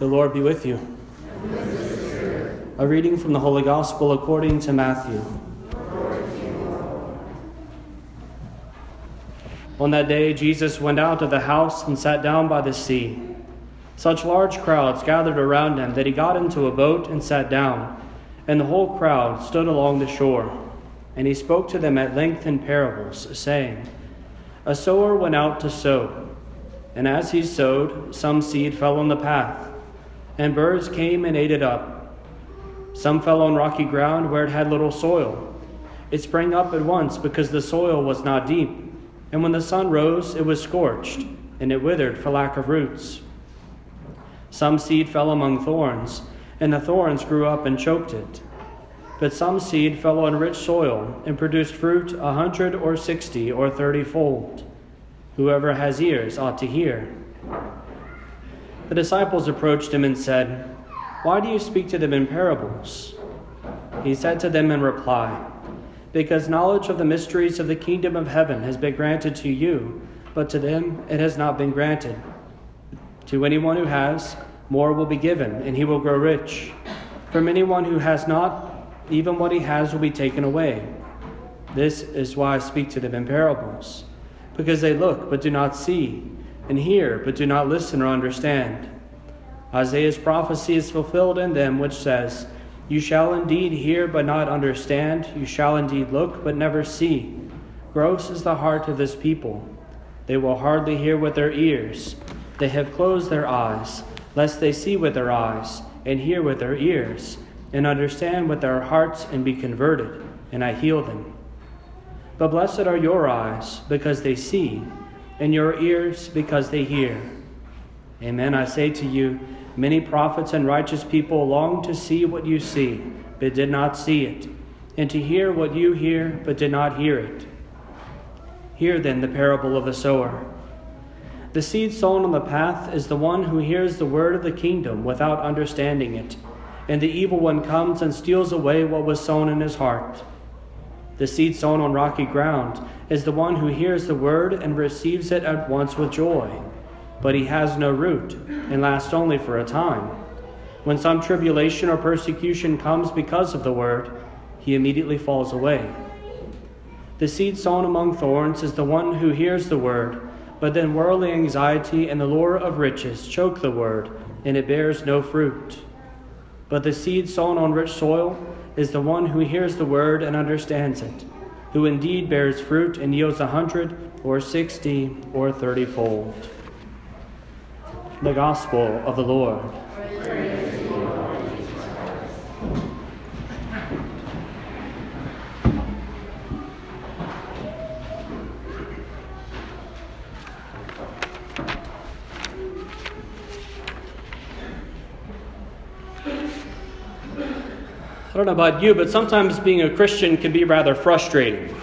The Lord be with you. A reading from the Holy Gospel according to Matthew. On that day, Jesus went out of the house and sat down by the sea. Such large crowds gathered around him that he got into a boat and sat down, and the whole crowd stood along the shore. And he spoke to them at length in parables, saying, A sower went out to sow. And as he sowed, some seed fell on the path, and birds came and ate it up. Some fell on rocky ground where it had little soil. It sprang up at once because the soil was not deep, and when the sun rose, it was scorched, and it withered for lack of roots. Some seed fell among thorns, and the thorns grew up and choked it. But some seed fell on rich soil and produced fruit a hundred or sixty or thirty fold. Whoever has ears ought to hear. The disciples approached him and said, Why do you speak to them in parables? He said to them in reply, Because knowledge of the mysteries of the kingdom of heaven has been granted to you, but to them it has not been granted. To anyone who has, more will be given, and he will grow rich. From anyone who has not, even what he has will be taken away. This is why I speak to them in parables because they look but do not see, and hear but do not listen or understand. Isaiah's prophecy is fulfilled in them, which says, You shall indeed hear but not understand, you shall indeed look but never see. Gross is the heart of this people. They will hardly hear with their ears. They have closed their eyes, lest they see with their eyes, and hear with their ears, and understand with their hearts, and be converted, and I heal them. But blessed are your eyes, because they see, and your ears, because they hear. Amen. I say to you, many prophets and righteous people long to see what you see, but did not see it, and to hear what you hear, but did not hear it. Hear then the parable of the sower. The seed sown on the path is the one who hears the word of the kingdom without understanding it, and the evil one comes and steals away what was sown in his heart. The seed sown on rocky ground is the one who hears the word and receives it at once with joy. But he has no root and lasts only for a time. When some tribulation or persecution comes because of the word, he immediately falls away. The seed sown among thorns is the one who hears the word, but then worldly anxiety and the lure of riches choke the word, and it bears no fruit. But the seed sown on rich soil is the one who hears the word and understands it, who indeed bears fruit and yields a hundred or sixty or thirtyfold. The Gospel of the Lord. I don't know about you, but sometimes being a Christian can be rather frustrating.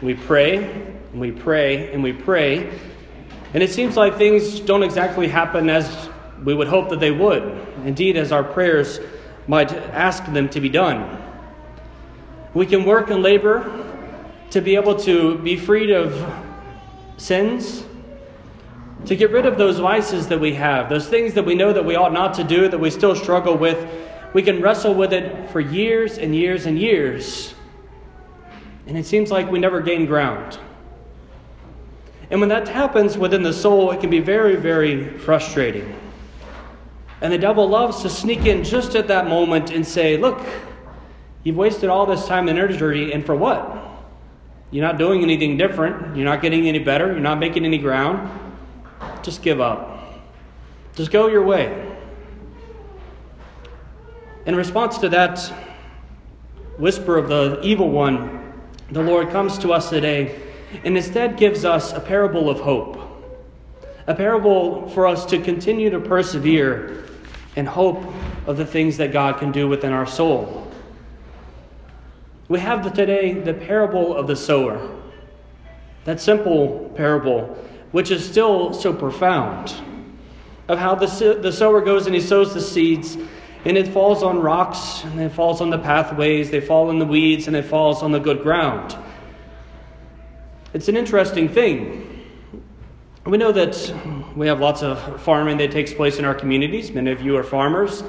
We pray, and we pray, and we pray, and it seems like things don't exactly happen as we would hope that they would. Indeed, as our prayers might ask them to be done. We can work and labor to be able to be freed of sins, to get rid of those vices that we have, those things that we know that we ought not to do, that we still struggle with we can wrestle with it for years and years and years, and it seems like we never gain ground. And when that happens within the soul, it can be very, very frustrating. And the devil loves to sneak in just at that moment and say, Look, you've wasted all this time and energy, and for what? You're not doing anything different. You're not getting any better. You're not making any ground. Just give up. Just go your way. In response to that whisper of the evil one, the Lord comes to us today and instead gives us a parable of hope. A parable for us to continue to persevere in hope of the things that God can do within our soul. We have today the parable of the sower. That simple parable, which is still so profound, of how the, the sower goes and he sows the seeds and it falls on rocks, and it falls on the pathways, they fall in the weeds, and it falls on the good ground. It's an interesting thing. We know that we have lots of farming that takes place in our communities. Many of you are farmers.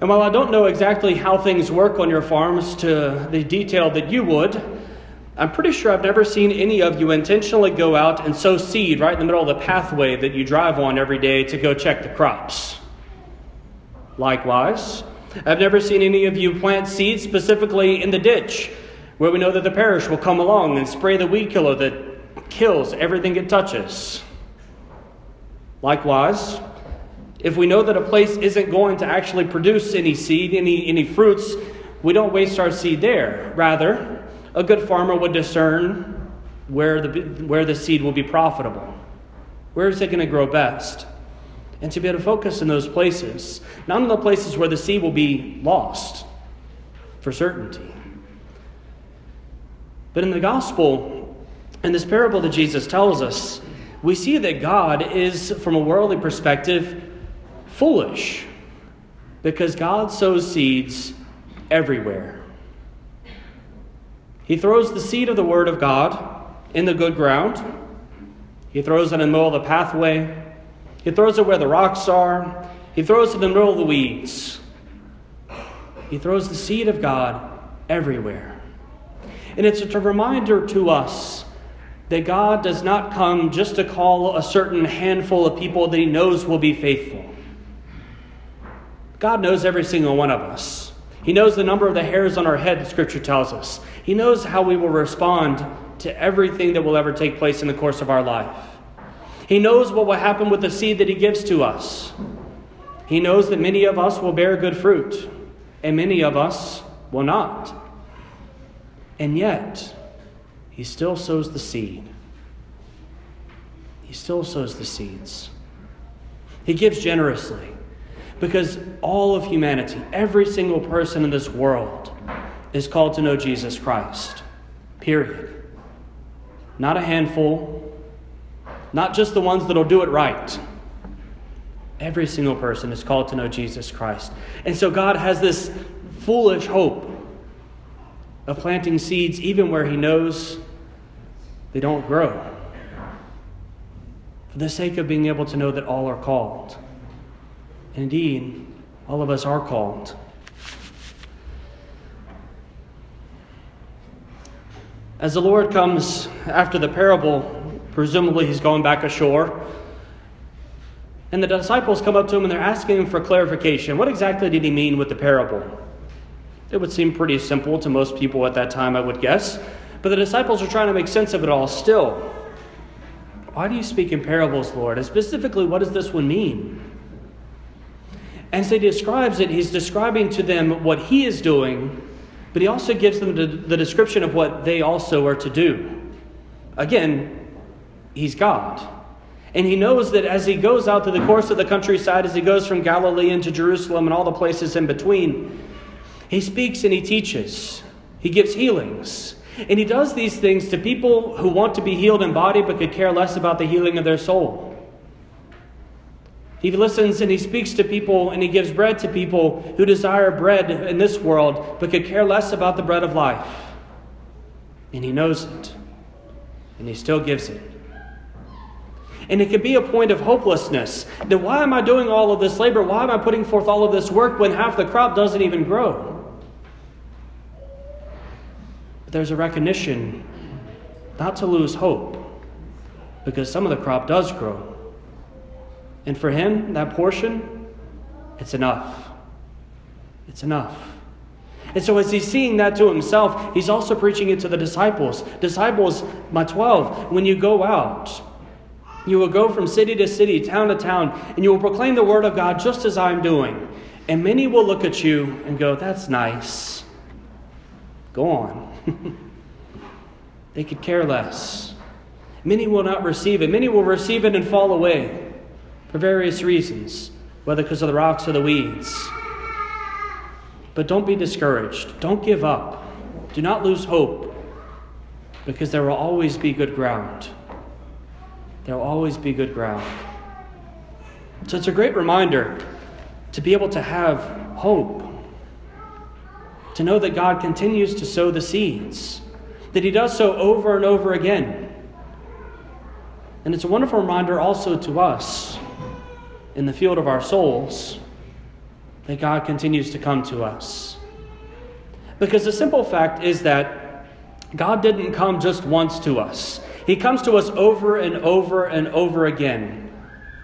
And while I don't know exactly how things work on your farms to the detail that you would, I'm pretty sure I've never seen any of you intentionally go out and sow seed right in the middle of the pathway that you drive on every day to go check the crops. Likewise, I've never seen any of you plant seeds specifically in the ditch where we know that the parish will come along and spray the weed killer that kills everything it touches. Likewise, if we know that a place isn't going to actually produce any seed, any, any fruits, we don't waste our seed there. Rather, a good farmer would discern where the, where the seed will be profitable. Where is it going to grow best? And to be able to focus in those places, not in the places where the seed will be lost for certainty. But in the gospel, in this parable that Jesus tells us, we see that God is, from a worldly perspective, foolish because God sows seeds everywhere. He throws the seed of the Word of God in the good ground. He throws it in the middle of the pathway. He throws it where the rocks are. He throws it in the middle of the weeds. He throws the seed of God everywhere. And it's a reminder to us that God does not come just to call a certain handful of people that He knows will be faithful. God knows every single one of us. He knows the number of the hairs on our head, the scripture tells us. He knows how we will respond to everything that will ever take place in the course of our life. He knows what will happen with the seed that He gives to us. He knows that many of us will bear good fruit, and many of us will not. And yet, He still sows the seed. He still sows the seeds. He gives generously because all of humanity, every single person in this world, is called to know Jesus Christ. Period. Not a handful, not just the ones that'll do it right. Every single person is called to know Jesus Christ. And so God has this foolish hope of planting seeds even where He knows they don't grow. For the sake of being able to know that all are called. Indeed, all of us are called. As the Lord comes after the parable, presumably he's going back ashore, and the disciples come up to him and they're asking him for clarification. What exactly did he mean with the parable? It would seem pretty simple to most people at that time, I would guess. But the disciples are trying to make sense of it all still. Why do you speak in parables, Lord? And specifically, what does this one mean? And as he describes it, he's describing to them what he is doing, but he also gives them the description of what they also are to do. Again, he's God. And he knows that as he goes out to the course of the countryside, as he goes from Galilee into Jerusalem and all the places in between, he speaks and he teaches. He gives healings. And he does these things to people who want to be healed in body but could care less about the healing of their soul. He listens and he speaks to people and he gives bread to people who desire bread in this world but could care less about the bread of life. And he knows it. And he still gives it. And it could be a point of hopelessness. That why am I doing all of this labor? Why am I putting forth all of this work when half the crop doesn't even grow? But there's a recognition not to lose hope because some of the crop does grow. And for him, that portion, it's enough. It's enough. And so, as he's seeing that to himself, he's also preaching it to the disciples. Disciples, my 12, when you go out, you will go from city to city, town to town, and you will proclaim the word of God just as I'm doing. And many will look at you and go, That's nice. Go on. they could care less. Many will not receive it. Many will receive it and fall away for various reasons, whether because of the rocks or the weeds. But don't be discouraged. Don't give up. Do not lose hope, because there will always be good ground. There will always be good ground. So it's a great reminder to be able to have hope, to know that God continues to sow the seeds, that He does so over and over again And it's a wonderful reminder also to us in the field of our souls that God continues to come to us. Because the simple fact is that God didn't come just once to us, He comes to us over and over and over again.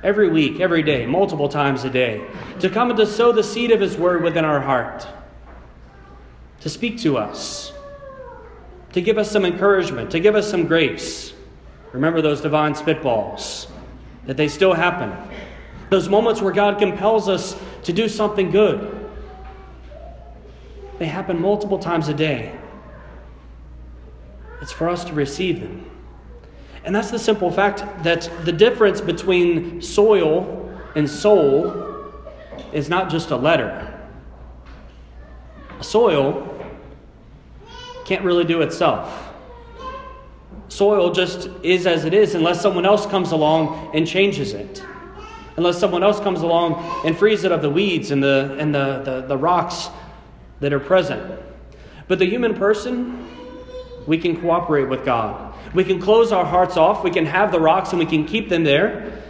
Every week, every day, multiple times a day, to come and to sow the seed of His word within our heart, to speak to us, to give us some encouragement, to give us some grace. Remember those divine spitballs, that they still happen. Those moments where God compels us to do something good. They happen multiple times a day. It's for us to receive them. And that's the simple fact that the difference between soil and soul is not just a letter. Soil can't really do itself. Soil just is as it is unless someone else comes along and changes it. Unless someone else comes along and frees it of the weeds and the, and the, the, the rocks that are present. But the human person, we can cooperate with God. We can close our hearts off, we can have the rocks and we can keep them there,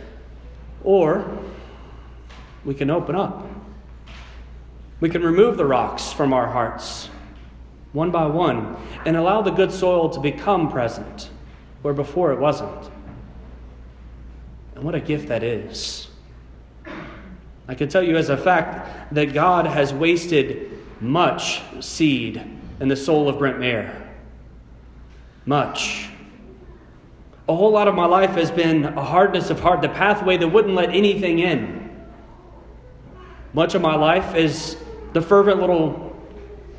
or we can open up. We can remove the rocks from our hearts one by one, and allow the good soil to become present where before it wasn't. And what a gift that is. I can tell you as a fact that God has wasted much seed in the soul of Brent Mayer. Much. A whole lot of my life has been a hardness of heart, the pathway that wouldn't let anything in. Much of my life is the fervent little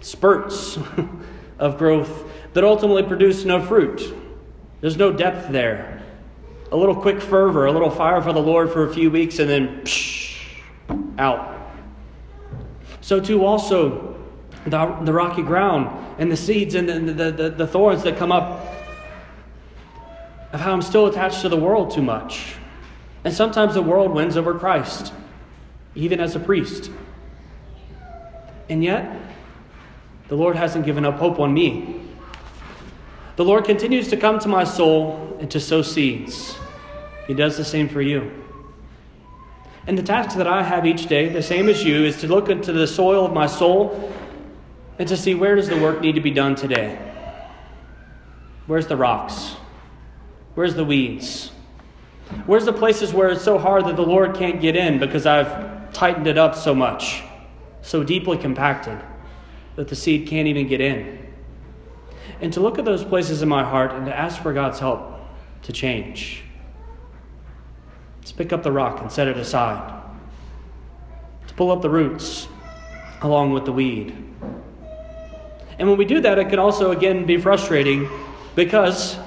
spurts of growth that ultimately produce no fruit. There's no depth there. A little quick fervor, a little fire for the Lord for a few weeks, and then psh, out. So, too, also the, the rocky ground and the seeds and the, the, the, the thorns that come up of how I'm still attached to the world too much. And sometimes the world wins over Christ, even as a priest. And yet, the Lord hasn't given up hope on me. The Lord continues to come to my soul and to sow seeds. He does the same for you. And the task that I have each day, the same as you, is to look into the soil of my soul and to see where does the work need to be done today? Where's the rocks? Where's the weeds? Where's the places where it's so hard that the Lord can't get in because I've tightened it up so much, so deeply compacted? that the seed can't even get in. And to look at those places in my heart and to ask for God's help to change. To pick up the rock and set it aside. To pull up the roots along with the weed. And when we do that, it can also, again, be frustrating because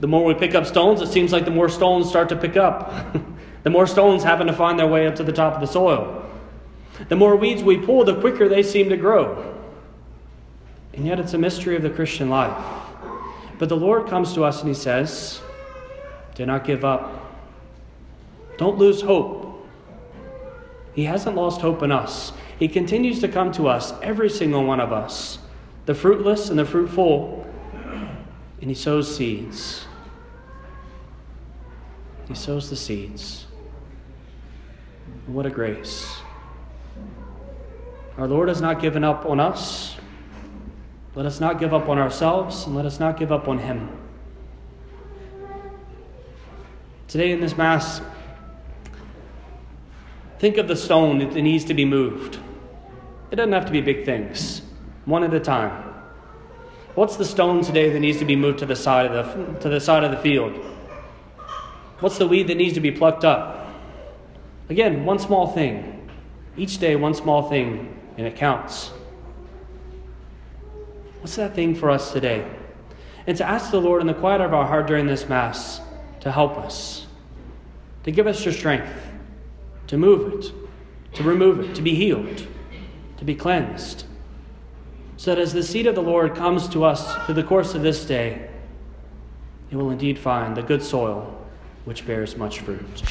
the more we pick up stones, it seems like the more stones start to pick up. the more stones happen to find their way up to the top of the soil. The more weeds we pull, the quicker they seem to grow. And yet it's a mystery of the Christian life. But the Lord comes to us and He says, Do not give up. Don't lose hope. He hasn't lost hope in us. He continues to come to us, every single one of us, the fruitless and the fruitful, and He sows seeds. He sows the seeds. What a grace. Our Lord has not given up on us. Let us not give up on ourselves, and let us not give up on Him. Today in this Mass, think of the stone that needs to be moved. It doesn't have to be big things, one at a time. What's the stone today that needs to be moved to the side of the, to the, side of the field? What's the weed that needs to be plucked up? Again, one small thing. Each day, one small thing, and it counts. What's that thing for us today? And to ask the Lord in the quiet of our heart during this Mass to help us, to give us your strength, to move it, to remove it, to be healed, to be cleansed. So that as the seed of the Lord comes to us through the course of this day, it will indeed find the good soil which bears much fruit.